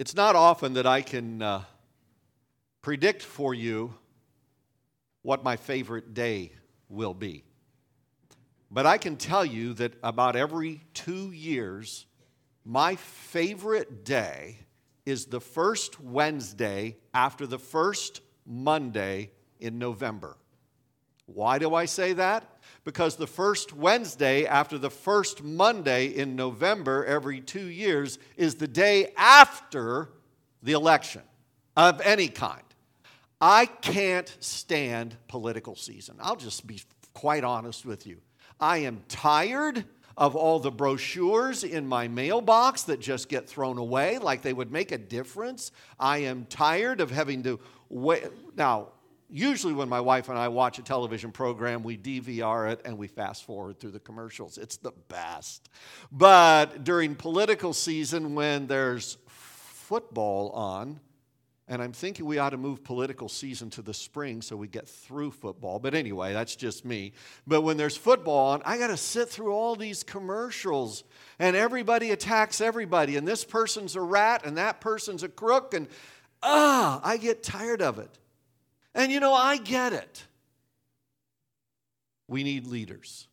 It's not often that I can uh, predict for you what my favorite day will be. But I can tell you that about every two years, my favorite day is the first Wednesday after the first Monday in November. Why do I say that? Because the first Wednesday after the first Monday in November every two years is the day after the election of any kind. I can't stand political season. I'll just be quite honest with you. I am tired of all the brochures in my mailbox that just get thrown away like they would make a difference. I am tired of having to wait. Now, usually when my wife and I watch a television program, we DVR it and we fast forward through the commercials. It's the best. But during political season, when there's football on, and I'm thinking we ought to move political season to the spring so we get through football. But anyway, that's just me. But when there's football on, I got to sit through all these commercials and everybody attacks everybody. And this person's a rat and that person's a crook. And ah, I get tired of it. And you know, I get it. We need leaders.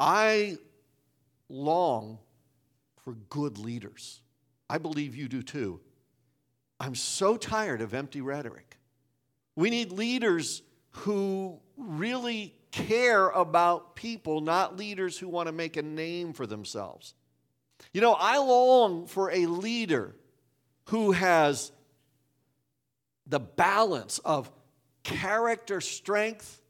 I long for good leaders. I believe you do too. I'm so tired of empty rhetoric. We need leaders who really care about people, not leaders who want to make a name for themselves. You know, I long for a leader who has the balance of character strength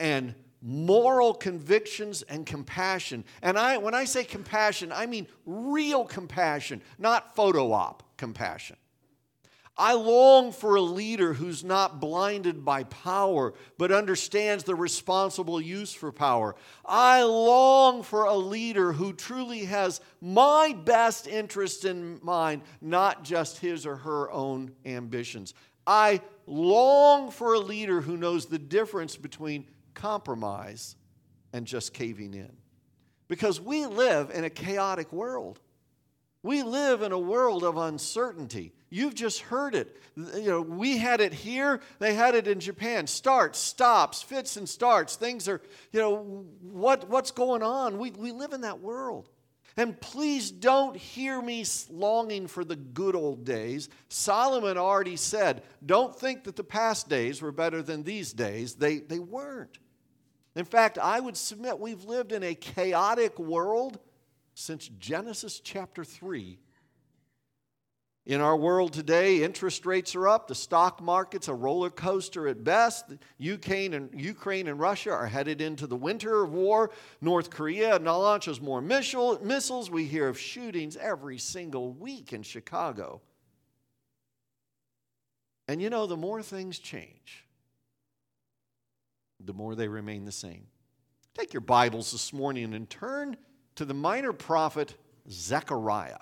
and moral convictions and compassion. And I, when I say compassion, I mean real compassion, not photo op compassion. I long for a leader who's not blinded by power, but understands the responsible use for power. I long for a leader who truly has my best interest in mind, not just his or her own ambitions. I long for a leader who knows the difference between compromise and just caving in. Because we live in a chaotic world. We live in a world of uncertainty. You've just heard it. You know, we had it here, they had it in Japan. Starts, stops, fits and starts. Things are, you know, what, what's going on? We, we live in that world. And please don't hear me longing for the good old days. Solomon already said, don't think that the past days were better than these days. They, they weren't. In fact, I would submit we've lived in a chaotic world since Genesis chapter 3. In our world today, interest rates are up, the stock market's a roller coaster at best. Ukraine and, Ukraine and Russia are headed into the winter of war. North Korea launches more missile, missiles. We hear of shootings every single week in Chicago. And you know, the more things change, the more they remain the same. Take your Bibles this morning and turn to the minor prophet Zechariah.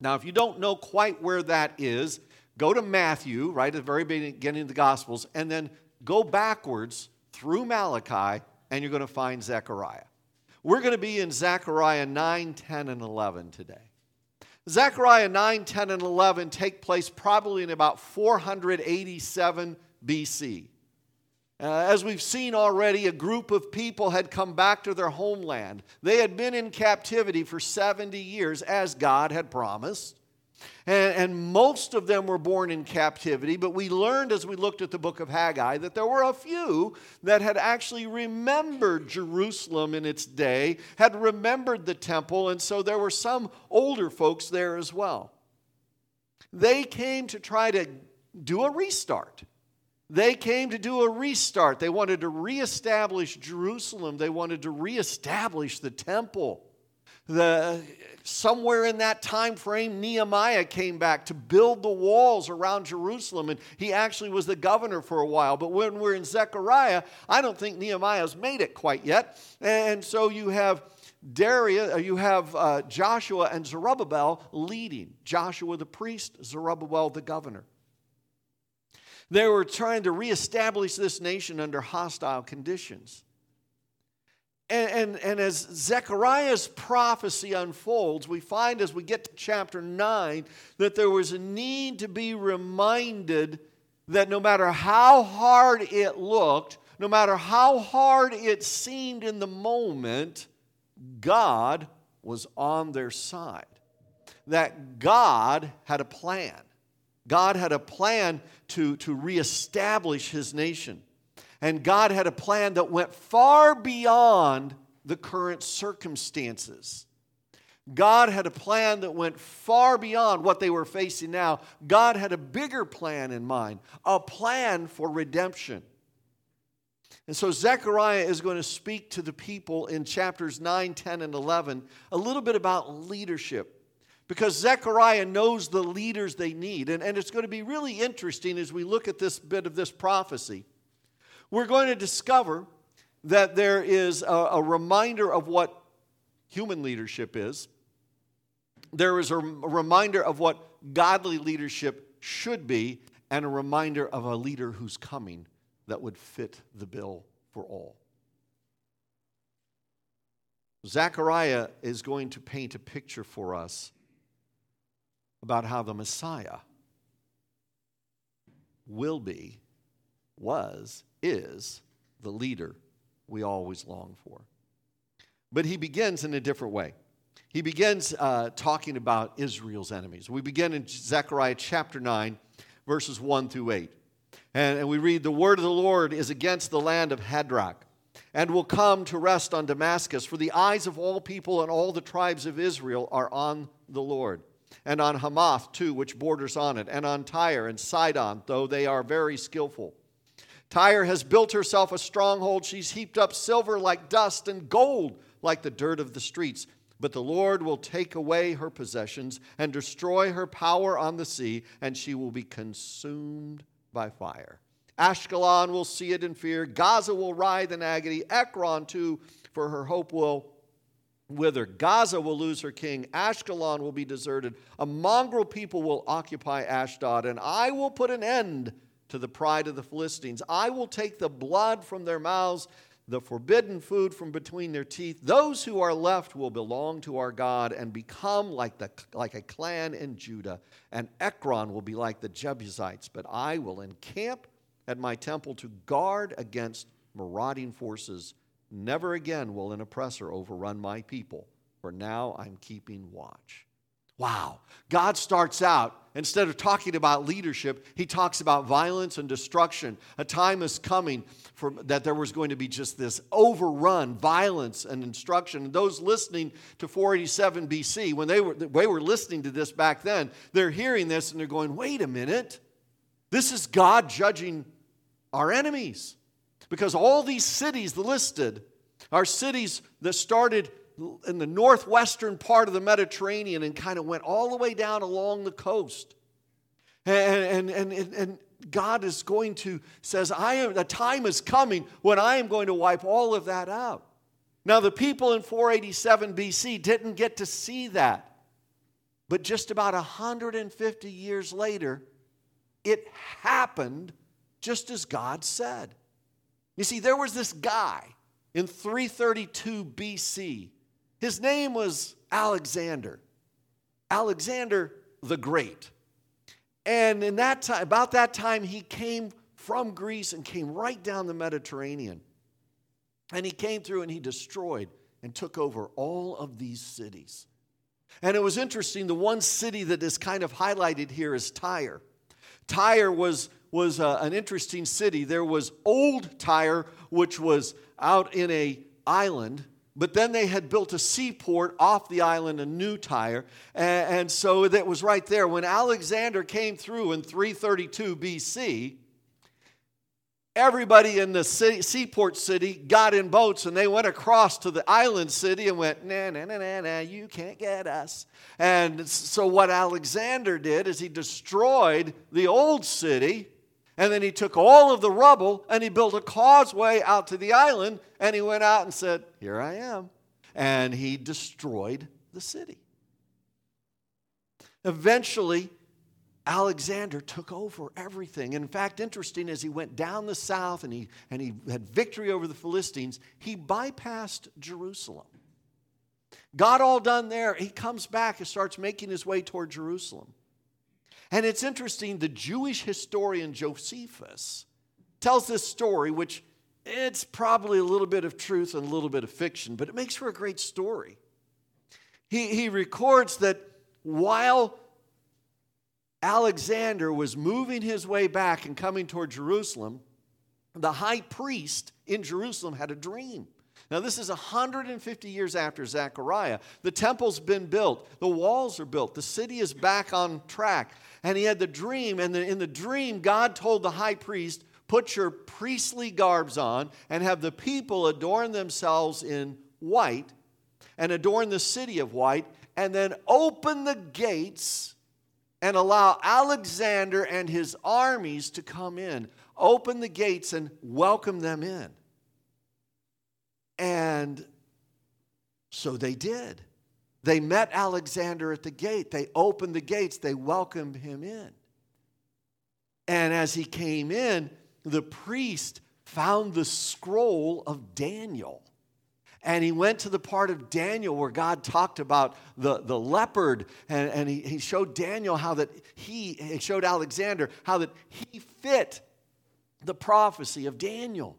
Now, if you don't know quite where that is, go to Matthew, right at the very beginning of the Gospels, and then go backwards through Malachi, and you're going to find Zechariah. We're going to be in Zechariah 9, 10, and 11 today. Zechariah 9, 10, and 11 take place probably in about 487 BC. Uh, as we've seen already, a group of people had come back to their homeland. They had been in captivity for 70 years, as God had promised. And, and, most of them were born in captivity, but we learned as we looked at the book of Haggai that there were a few that had actually remembered Jerusalem in its day, had remembered the temple, and so there were some older folks there as well. They came to try to do a restart. They came to do a restart. They wanted to reestablish Jerusalem. They wanted to reestablish the temple. The, somewhere in that time frame, Nehemiah came back to build the walls around Jerusalem, and he actually was the governor for a while. But when we're in Zechariah, I don't think Nehemiah's made it quite yet. And so you have Darius, uh, you have uh, Joshua and Zerubbabel leading. Joshua the priest, Zerubbabel the governor. They were trying to reestablish this nation under hostile conditions. and, and, and as Zechariah's prophecy unfolds, we find as we get to chapter 9 that there was a need to be reminded that no matter how hard it looked, no matter how hard it seemed in the moment, God was on their side. That God had a plan. God had a plan to, to reestablish his nation. And God had a plan that went far beyond the current circumstances. God had a plan that went far beyond what they were facing now. God had a bigger plan in mind, a plan for redemption. And so Zechariah is going to speak to the people in chapters 9, 10, and 11 a little bit about leadership because Zechariah knows the leaders they need. And, and it's going to be really interesting as we look at this bit of this prophecy we're going to discover that there is a, a reminder of what human leadership is. There is a, a reminder of what godly leadership should be, and a reminder of a leader who's coming that would fit the bill for all. Zechariah is going to paint a picture for us about how the Messiah will be, was, is the leader we always long for. But he begins in a different way. He begins uh, talking about Israel's enemies. We begin in Zechariah chapter 9, verses 1 through 8. And, and we read, The word of the Lord is against the land of Hadrach, and will come to rest on Damascus, for the eyes of all people and all the tribes of Israel are on the Lord. And on Hamath, too, which borders on it, and on Tyre and Sidon, though they are very skillful. Tyre has built herself a stronghold. She's heaped up silver like dust and gold like the dirt of the streets. But the Lord will take away her possessions and destroy her power on the sea, and she will be consumed by fire. Ashkelon will see it in fear. Gaza will writhe in agony. Ekron, too, for her hope will wither. Gaza will lose her king. Ashkelon will be deserted. A mongrel people will occupy Ashdod, and I will put an end to the pride of the Philistines. I will take the blood from their mouths, the forbidden food from between their teeth. Those who are left will belong to our God and become like, the, like a clan in Judah. And Ekron will be like the Jebusites, but I will encamp at my temple to guard against marauding forces. Never again will an oppressor overrun my people, for now I'm keeping watch. Wow. God starts out, instead of talking about leadership, he talks about violence and destruction. A time is coming for, that there was going to be just this overrun violence and instruction. And those listening to 487 BC, when they were, they were listening to this back then, they're hearing this and they're going, wait a minute. This is God judging our enemies. Because all these cities listed are cities that started in the northwestern part of the Mediterranean and kind of went all the way down along the coast. And, and, and, and God is going to, says, I am, the time is coming when I am going to wipe all of that out. Now, the people in 487 BC didn't get to see that. But just about 150 years later, it happened just as God said. You see, there was this guy in 332 BC his name was Alexander, Alexander the Great. And in that time, about that time, he came from Greece and came right down the Mediterranean. And he came through and he destroyed and took over all of these cities. And it was interesting, the one city that is kind of highlighted here is Tyre. Tyre was, was uh, an interesting city. There was old Tyre, which was out in a island, but then they had built a seaport off the island, a new Tyre. And, and so that was right there. When Alexander came through in 332 BC, everybody in the city, seaport city got in boats and they went across to the island city and went, na na na na na, you can't get us. And so what Alexander did is he destroyed the old city and then he took all of the rubble and he built a causeway out to the island and he went out and said, Here I am. And he destroyed the city. Eventually, Alexander took over everything. In fact, interesting, as he went down the south and he, and he had victory over the Philistines, he bypassed Jerusalem. Got all done there. He comes back and starts making his way toward Jerusalem. And it's interesting, the Jewish historian Josephus tells this story, which it's probably a little bit of truth and a little bit of fiction, but it makes for a great story. He, he records that while Alexander was moving his way back and coming toward Jerusalem, the high priest in Jerusalem had a dream. Now, this is 150 years after Zechariah. The temple's been built, the walls are built, the city is back on track. And he had the dream, and in the dream, God told the high priest, Put your priestly garbs on and have the people adorn themselves in white and adorn the city of white, and then open the gates and allow Alexander and his armies to come in. Open the gates and welcome them in. And so they did. They met Alexander at the gate. They opened the gates. They welcomed him in. And as he came in, the priest found the scroll of Daniel. And he went to the part of Daniel where God talked about the, the leopard, and, and he, he showed Daniel how that he, he showed Alexander how that he fit the prophecy of Daniel.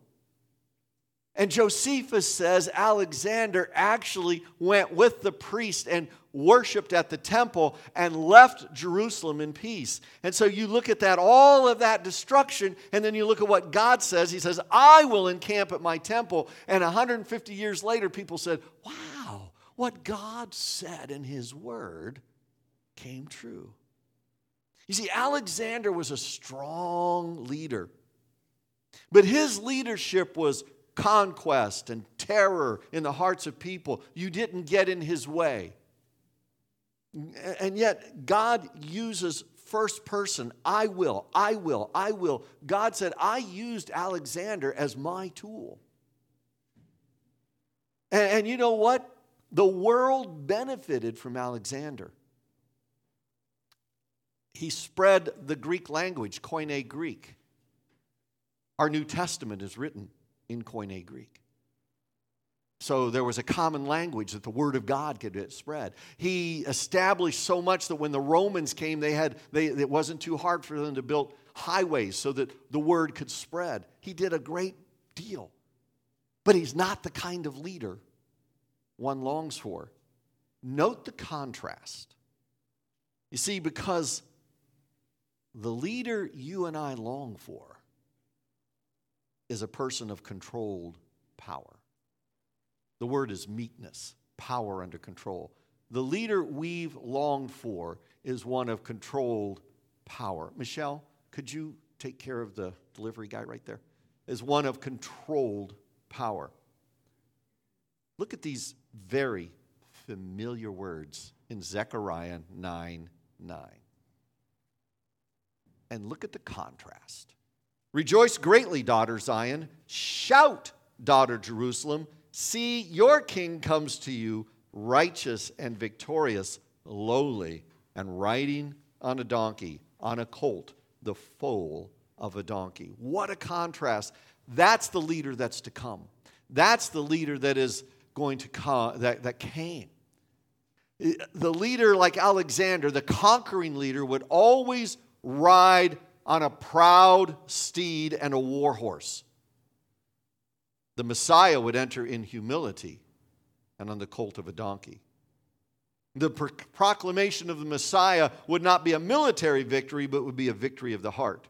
And Josephus says Alexander actually went with the priest and worshiped at the temple and left Jerusalem in peace. And so you look at that, all of that destruction, and then you look at what God says. He says, I will encamp at my temple. And 150 years later, people said, Wow, what God said in his word came true. You see, Alexander was a strong leader, but his leadership was conquest and terror in the hearts of people. You didn't get in his way. And yet, God uses first person I will, I will, I will. God said, I used Alexander as my tool. And, and you know what? The world benefited from Alexander. He spread the Greek language, Koine Greek. Our New Testament is written in Koine Greek. So there was a common language that the word of God could spread. He established so much that when the Romans came, they had they, it wasn't too hard for them to build highways so that the word could spread. He did a great deal. But he's not the kind of leader one longs for. Note the contrast. You see, because the leader you and I long for is a person of controlled power. The word is meekness, power under control. The leader we've longed for is one of controlled power. Michelle, could you take care of the delivery guy right there? Is one of controlled power. Look at these very familiar words in Zechariah 9 9. And look at the contrast. Rejoice greatly, daughter Zion. Shout, daughter Jerusalem. See, your king comes to you, righteous and victorious, lowly, and riding on a donkey, on a colt, the foal of a donkey. What a contrast. That's the leader that's to come. That's the leader that is going to come, that, that came. The leader, like Alexander, the conquering leader, would always ride on a proud steed and a war horse. The Messiah would enter in humility and on the colt of a donkey. The proclamation of the Messiah would not be a military victory, but would be a victory of the heart.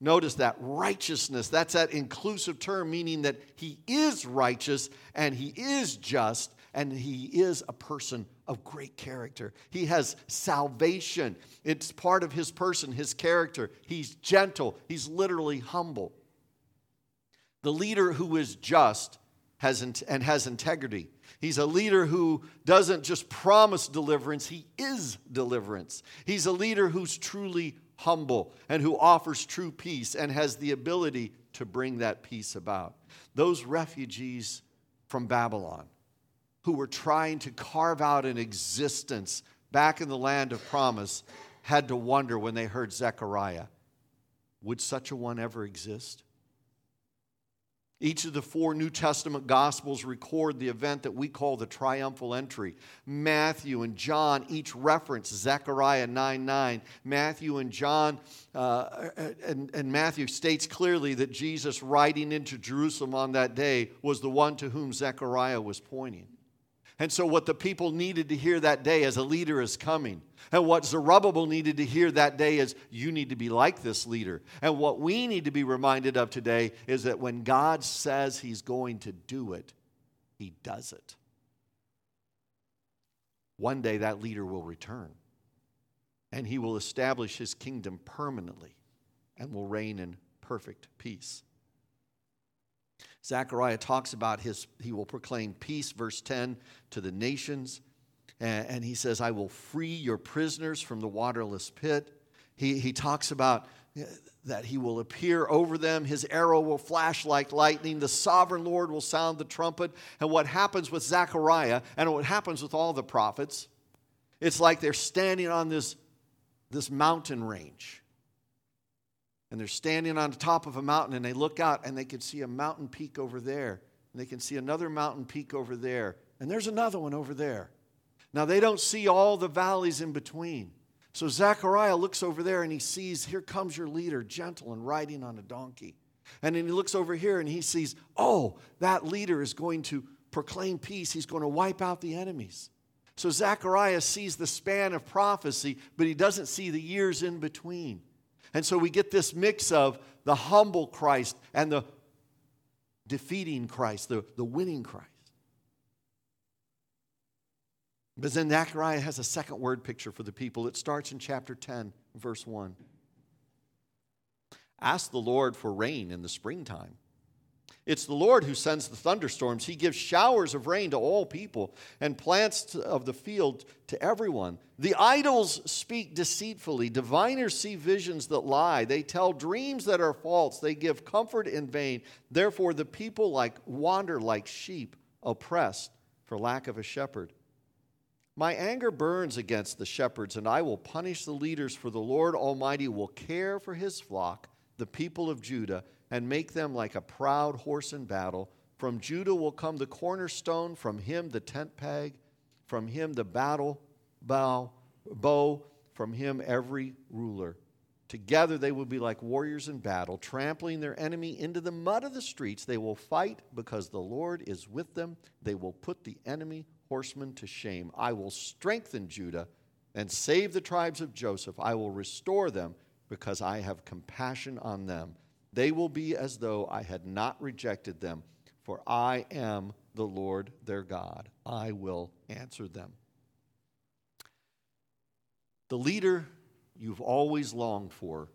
Notice that righteousness, that's that inclusive term, meaning that he is righteous and he is just and he is a person of great character. He has salvation, it's part of his person, his character. He's gentle, he's literally humble. The leader who is just has and has integrity. He's a leader who doesn't just promise deliverance, he is deliverance. He's a leader who's truly humble and who offers true peace and has the ability to bring that peace about. Those refugees from Babylon who were trying to carve out an existence back in the land of promise, had to wonder when they heard Zechariah would such a one ever exist? Each of the four New Testament Gospels record the event that we call the triumphal entry. Matthew and John each reference Zechariah 9 9. Matthew and John, uh, and, and Matthew states clearly that Jesus riding into Jerusalem on that day was the one to whom Zechariah was pointing. And so, what the people needed to hear that day as a leader is coming. And what Zerubbabel needed to hear that day is, you need to be like this leader. And what we need to be reminded of today is that when God says he's going to do it, he does it. One day that leader will return, and he will establish his kingdom permanently and will reign in perfect peace. Zechariah talks about his, he will proclaim peace, verse 10, to the nations. And, he says, I will free your prisoners from the waterless pit. He, he talks about uh, that he will appear over them. His arrow will flash like lightning. The sovereign Lord will sound the trumpet. And what happens with Zechariah and what happens with all the prophets, it's like they're standing on this, this mountain range and they're standing on the top of a mountain and they look out and they can see a mountain peak over there. And they can see another mountain peak over there. And there's another one over there. Now they don't see all the valleys in between. So Zechariah looks over there and he sees, here comes your leader, gentle and riding on a donkey. And then he looks over here and he sees, oh, that leader is going to proclaim peace. He's going to wipe out the enemies. So Zechariah sees the span of prophecy, but he doesn't see the years in between. And so we get this mix of the humble Christ and the defeating Christ, the, the winning Christ. But then Zechariah has a second word picture for the people. It starts in chapter 10, verse 1. Ask the Lord for rain in the springtime it's the Lord who sends the thunderstorms. He gives showers of rain to all people and plants of the field to everyone. The idols speak deceitfully. Diviners see visions that lie. They tell dreams that are false. They give comfort in vain. Therefore, the people like wander like sheep, oppressed for lack of a shepherd. My anger burns against the shepherds, and I will punish the leaders, for the Lord Almighty will care for his flock, the people of Judah and make them like a proud horse in battle. From Judah will come the cornerstone, from him the tent peg, from him the battle bow, bow, from him every ruler. Together they will be like warriors in battle, trampling their enemy into the mud of the streets. They will fight because the Lord is with them. They will put the enemy horsemen to shame. I will strengthen Judah and save the tribes of Joseph. I will restore them because I have compassion on them. They will be as though I had not rejected them, for I am the Lord their God. I will answer them. The leader you've always longed for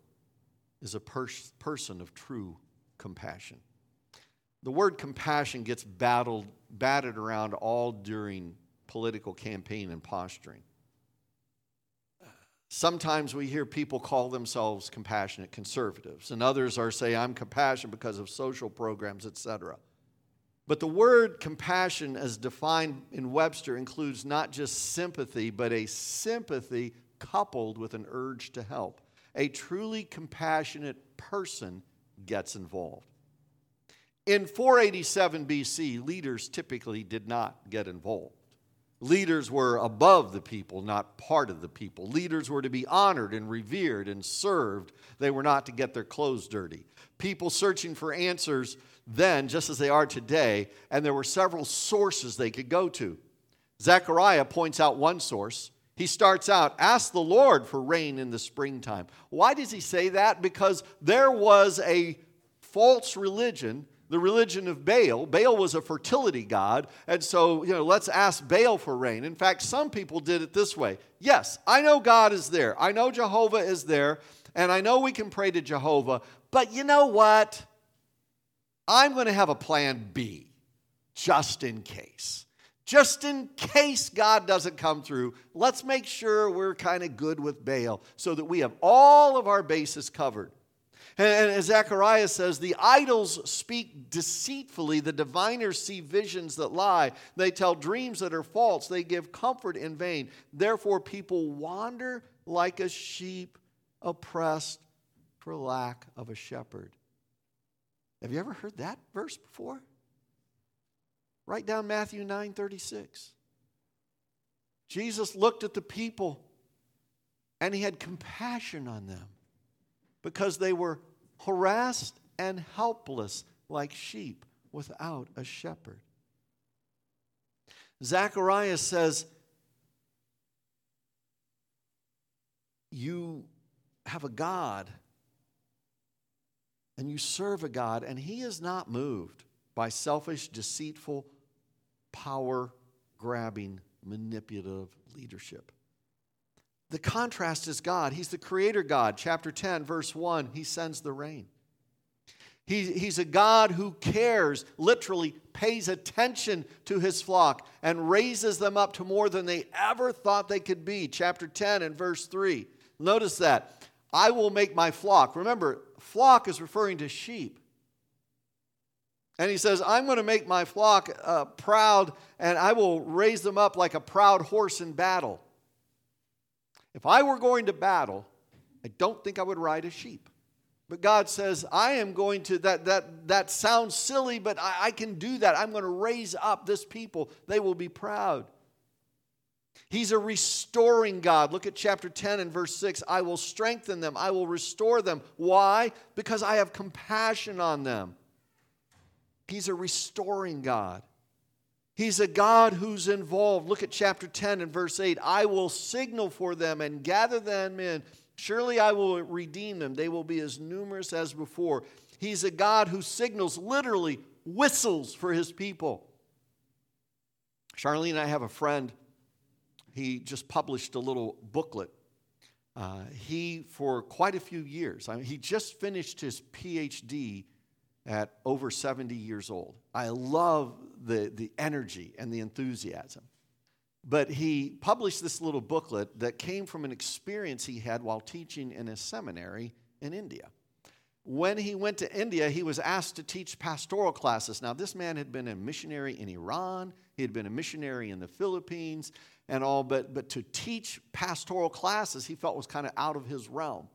is a pers- person of true compassion. The word compassion gets battled, batted around all during political campaign and posturing. Sometimes we hear people call themselves compassionate conservatives, and others are say, I'm compassionate because of social programs, etc. But the word compassion, as defined in Webster, includes not just sympathy, but a sympathy coupled with an urge to help. A truly compassionate person gets involved. In 487 BC, leaders typically did not get involved. Leaders were above the people, not part of the people. Leaders were to be honored and revered and served. They were not to get their clothes dirty. People searching for answers then, just as they are today, and there were several sources they could go to. Zechariah points out one source. He starts out, Ask the Lord for rain in the springtime. Why does he say that? Because there was a false religion the religion of Baal. Baal was a fertility god, and so, you know, let's ask Baal for rain. In fact, some people did it this way. Yes, I know God is there. I know Jehovah is there, and I know we can pray to Jehovah, but you know what? I'm going to have a plan B just in case. Just in case God doesn't come through, let's make sure we're kind of good with Baal so that we have all of our bases covered. And, and Zechariah says, The idols speak deceitfully. The diviners see visions that lie. They tell dreams that are false. They give comfort in vain. Therefore, people wander like a sheep oppressed for lack of a shepherd. Have you ever heard that verse before? Write down Matthew 9 36. Jesus looked at the people and he had compassion on them because they were harassed and helpless like sheep without a shepherd. Zacharias says, You have a God and you serve a God, and He is not moved by selfish, deceitful, power grabbing, manipulative leadership. The contrast is God. He's the creator God. Chapter 10, verse 1, He sends the rain. He, he's a God who cares, literally pays attention to his flock and raises them up to more than they ever thought they could be. Chapter 10 and verse 3. Notice that. I will make my flock. Remember, flock is referring to sheep. And he says, I'm going to make my flock uh, proud, and I will raise them up like a proud horse in battle. If I were going to battle, I don't think I would ride a sheep. But God says, I am going to, that, that, that sounds silly, but I, I can do that. I'm going to raise up this people. They will be proud. He's a restoring God. Look at chapter 10 and verse 6. I will strengthen them, I will restore them. Why? Because I have compassion on them. He's a restoring God. He's a God who's involved. Look at chapter 10 and verse 8. I will signal for them and gather them in. Surely I will redeem them. They will be as numerous as before. He's a God who signals, literally whistles for his people. Charlene and I have a friend he just published a little booklet. Uh, he, for quite a few years, I mean, he just finished his PhD at over 70 years old. I love the, the energy and the enthusiasm. But he published this little booklet that came from an experience he had while teaching in a seminary in India. When he went to India, he was asked to teach pastoral classes. Now, this man had been a missionary in Iran, he had been a missionary in the Philippines, and all, but, but to teach pastoral classes, he felt was kind of out of his realm.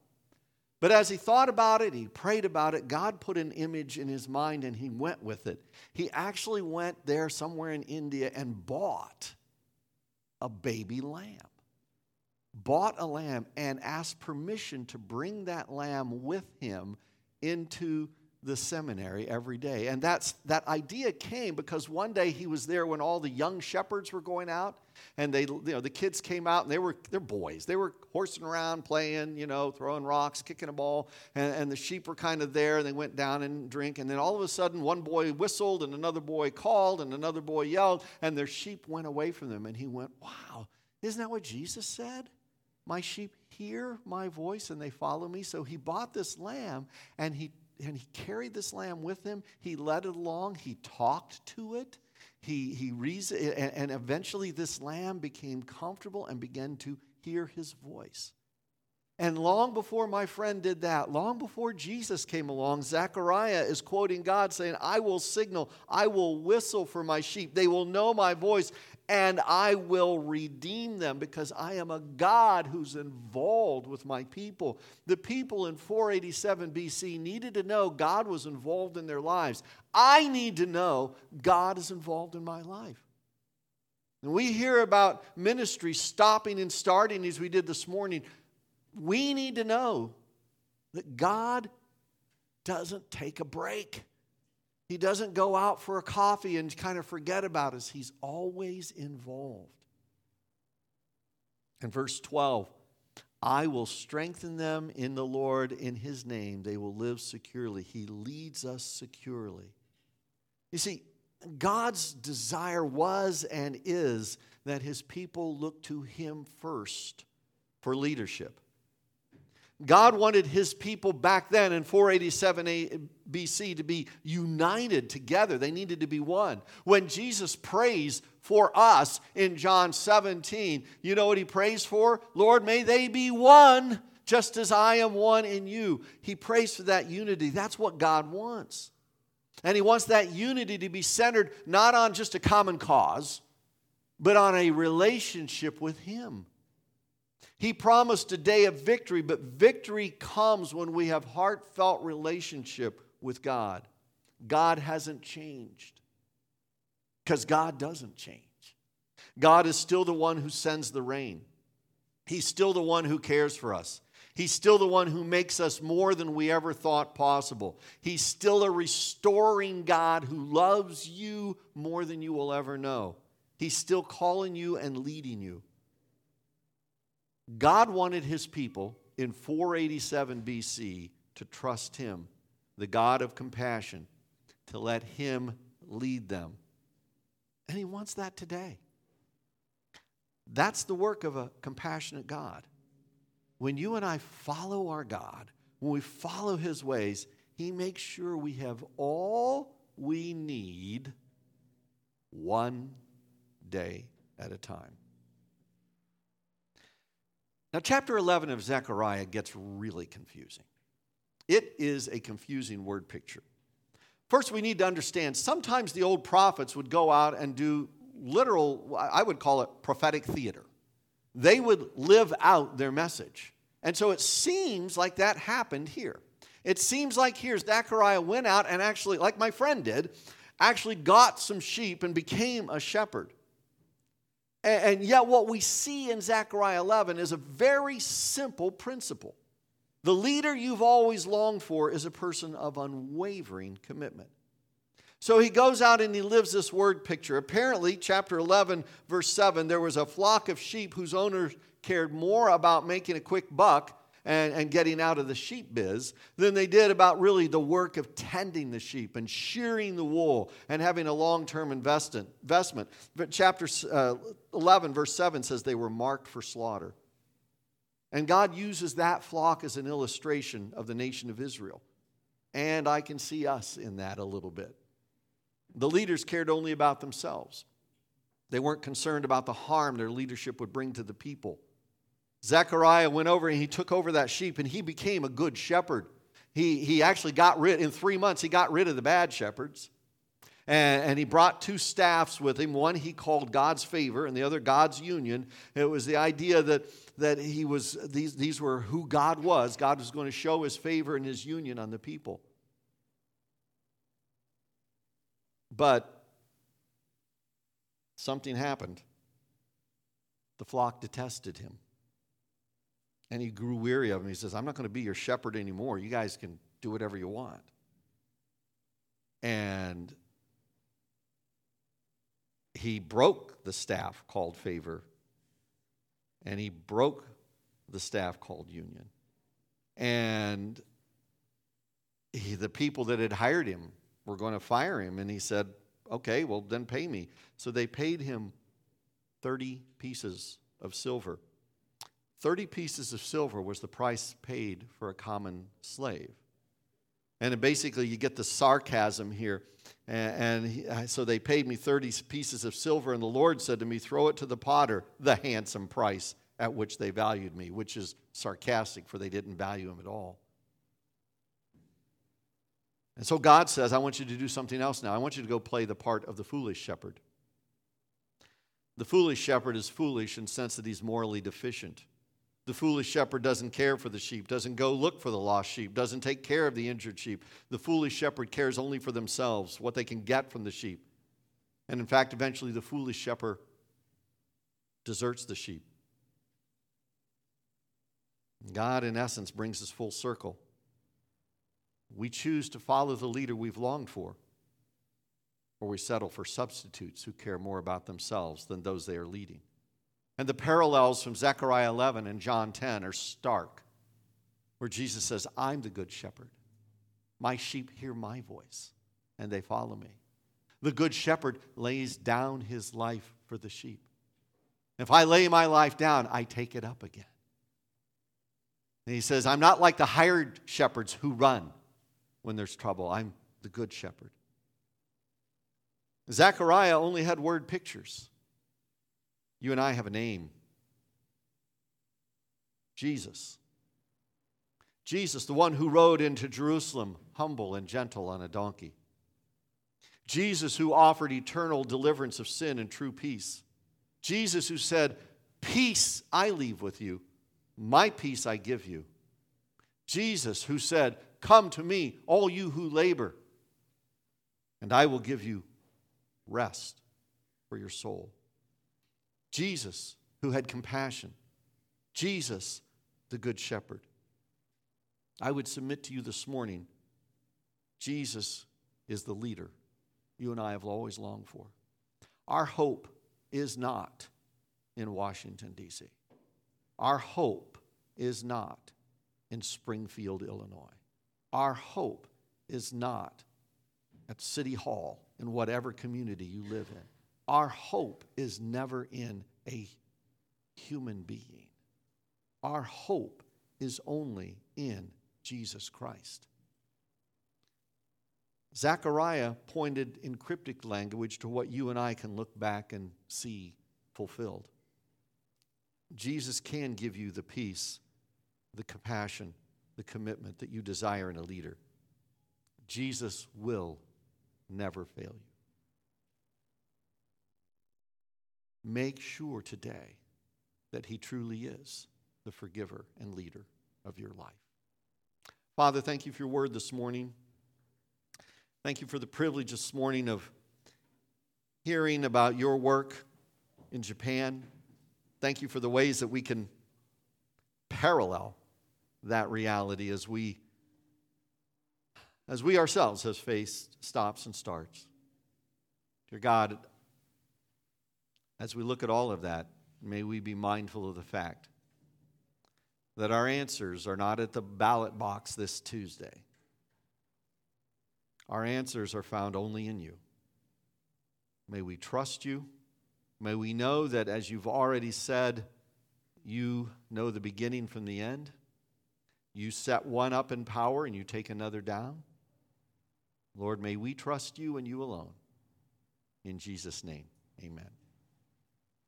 But as he thought about it, he prayed about it, God put an image in his mind and he went with it. He actually went there somewhere in India and bought a baby lamb. Bought a lamb and asked permission to bring that lamb with him into the seminary every day. And that's, that idea came because one day he was there when all the young shepherds were going out, and they, you know, the kids came out and they were, they're boys. They were horsing around, playing, you know, throwing rocks, kicking a ball, and, and the sheep were kind of there, and they went down and drink. And then all of a sudden, one boy whistled, and another boy called, and another boy yelled, and their sheep went away from them. And he went, Wow, isn't that what Jesus said? My sheep hear my voice and they follow me. So he bought this lamb and he and he carried this lamb with him. He led it along. He talked to it. He, he reasoned, and, and eventually this lamb became comfortable and began to hear his voice. And long before my friend did that, long before Jesus came along, Zechariah is quoting God saying, I will signal, I will whistle for my sheep. They will know my voice, and I will redeem them because I am a God who's involved with my people. The people in 487 BC needed to know God was involved in their lives. I need to know God is involved in my life. And we hear about ministry stopping and starting as we did this morning. We need to know that God doesn't take a break. He doesn't go out for a coffee and kind of forget about us. He's always involved. In verse 12, I will strengthen them in the Lord in his name. They will live securely. He leads us securely. You see, God's desire was and is that his people look to him first for leadership. God wanted his people back then in 487 BC to be united together. They needed to be one. When Jesus prays for us in John 17, you know what he prays for? Lord, may they be one just as I am one in you. He prays for that unity. That's what God wants. And He wants that unity to be centered not on just a common cause, but on a relationship with Him. He promised a day of victory, but victory comes when we have heartfelt relationship with God. God hasn't changed because God doesn't change. God is still the one who sends the rain. He's still the one who cares for us. He's still the one who makes us more than we ever thought possible. He's still a restoring God who loves you more than you will ever know. He's still calling you and leading you. God wanted his people in 487 BC to trust him, the God of compassion, to let him lead them. And he wants that today. That's the work of a compassionate God. When you and I follow our God, when we follow his ways, he makes sure we have all we need one day at a time. Now, chapter 11 of Zechariah gets really confusing. It is a confusing word picture. First, we need to understand sometimes the old prophets would go out and do literal, I would call it prophetic theater. They would live out their message. And so it seems like that happened here. It seems like here Zechariah went out and actually, like my friend did, actually got some sheep and became a shepherd. And yet, what we see in Zechariah 11 is a very simple principle. The leader you've always longed for is a person of unwavering commitment. So he goes out and he lives this word picture. Apparently, chapter 11, verse 7, there was a flock of sheep whose owners cared more about making a quick buck and, and getting out of the sheep biz than they did about really the work of tending the sheep and shearing the wool and having a long term investment. But chapter uh, 11, verse 7 says they were marked for slaughter. And God uses that flock as an illustration of the nation of Israel. And I can see us in that a little bit. The leaders cared only about themselves. They weren't concerned about the harm their leadership would bring to the people. Zechariah went over and he took over that sheep and he became a good shepherd. He, he actually got rid, in three months, he got rid of the bad shepherds. And, and, he brought two staffs with him. One he called God's favor, and the other God's union. It was the idea that, that he was, these, these were who God was. God was going to show his favor and his union on the people. But something happened. The flock detested him. And he grew weary of him. He says, I'm not going to be your shepherd anymore. You guys can do whatever you want. And he broke the staff called favor, and he broke the staff called union. And he, the people that had hired him were going to fire him, and he said, Okay, well, then pay me. So they paid him 30 pieces of silver 30 pieces of silver was the price paid for a common slave. And basically, you get the sarcasm here. And, he, uh, so they paid me 30 pieces of silver, and the Lord said to me, Throw it to the potter, the handsome price at which they valued me, which is sarcastic, for they didn't value him at all. And so God says, I want you to do something else now. I want you to go play the part of the foolish shepherd. The foolish shepherd is foolish in the sense that he's morally deficient. The foolish shepherd doesn't care for the sheep, doesn't go look for the lost sheep, doesn't take care of the injured sheep. The foolish shepherd cares only for themselves, what they can get from the sheep. And in fact, eventually the foolish shepherd deserts the sheep. God, in essence, brings us full circle. We choose to follow the leader we've longed for, or we settle for substitutes who care more about themselves than those they are leading. And the parallels from Zechariah 11 and John 10 are stark, where Jesus says, I'm the good shepherd. My sheep hear my voice, and they follow me. The good shepherd lays down his life for the sheep. If I lay my life down, I take it up again. And he says, I'm not like the hired shepherds who run when there's trouble. I'm the good shepherd. Zechariah only had word pictures. You and I have a name Jesus. Jesus, the one who rode into Jerusalem humble and gentle on a donkey. Jesus, who offered eternal deliverance of sin and true peace. Jesus, who said, Peace I leave with you, my peace I give you. Jesus, who said, Come to me, all you who labor, and I will give you rest for your soul. Jesus, who had compassion. Jesus, the Good Shepherd. I would submit to you this morning Jesus is the leader you and I have always longed for. Our hope is not in Washington, D.C., our hope is not in Springfield, Illinois. Our hope is not at City Hall in whatever community you live in. Our hope is never in a human being. Our hope is only in Jesus Christ. Zechariah pointed in cryptic language to what you and I can look back and see fulfilled. Jesus can give you the peace, the compassion, the commitment that you desire in a leader. Jesus will never fail you. Make sure today that He truly is the forgiver and leader of your life. Father, thank you for your word this morning. Thank you for the privilege this morning of hearing about your work in Japan. Thank you for the ways that we can parallel that reality as we as we ourselves have faced stops and starts. Dear God, as we look at all of that, may we be mindful of the fact that our answers are not at the ballot box this Tuesday. Our answers are found only in you. May we trust you. May we know that, as you've already said, you know the beginning from the end. You set one up in power and you take another down. Lord, may we trust you and you alone. In Jesus' name, amen.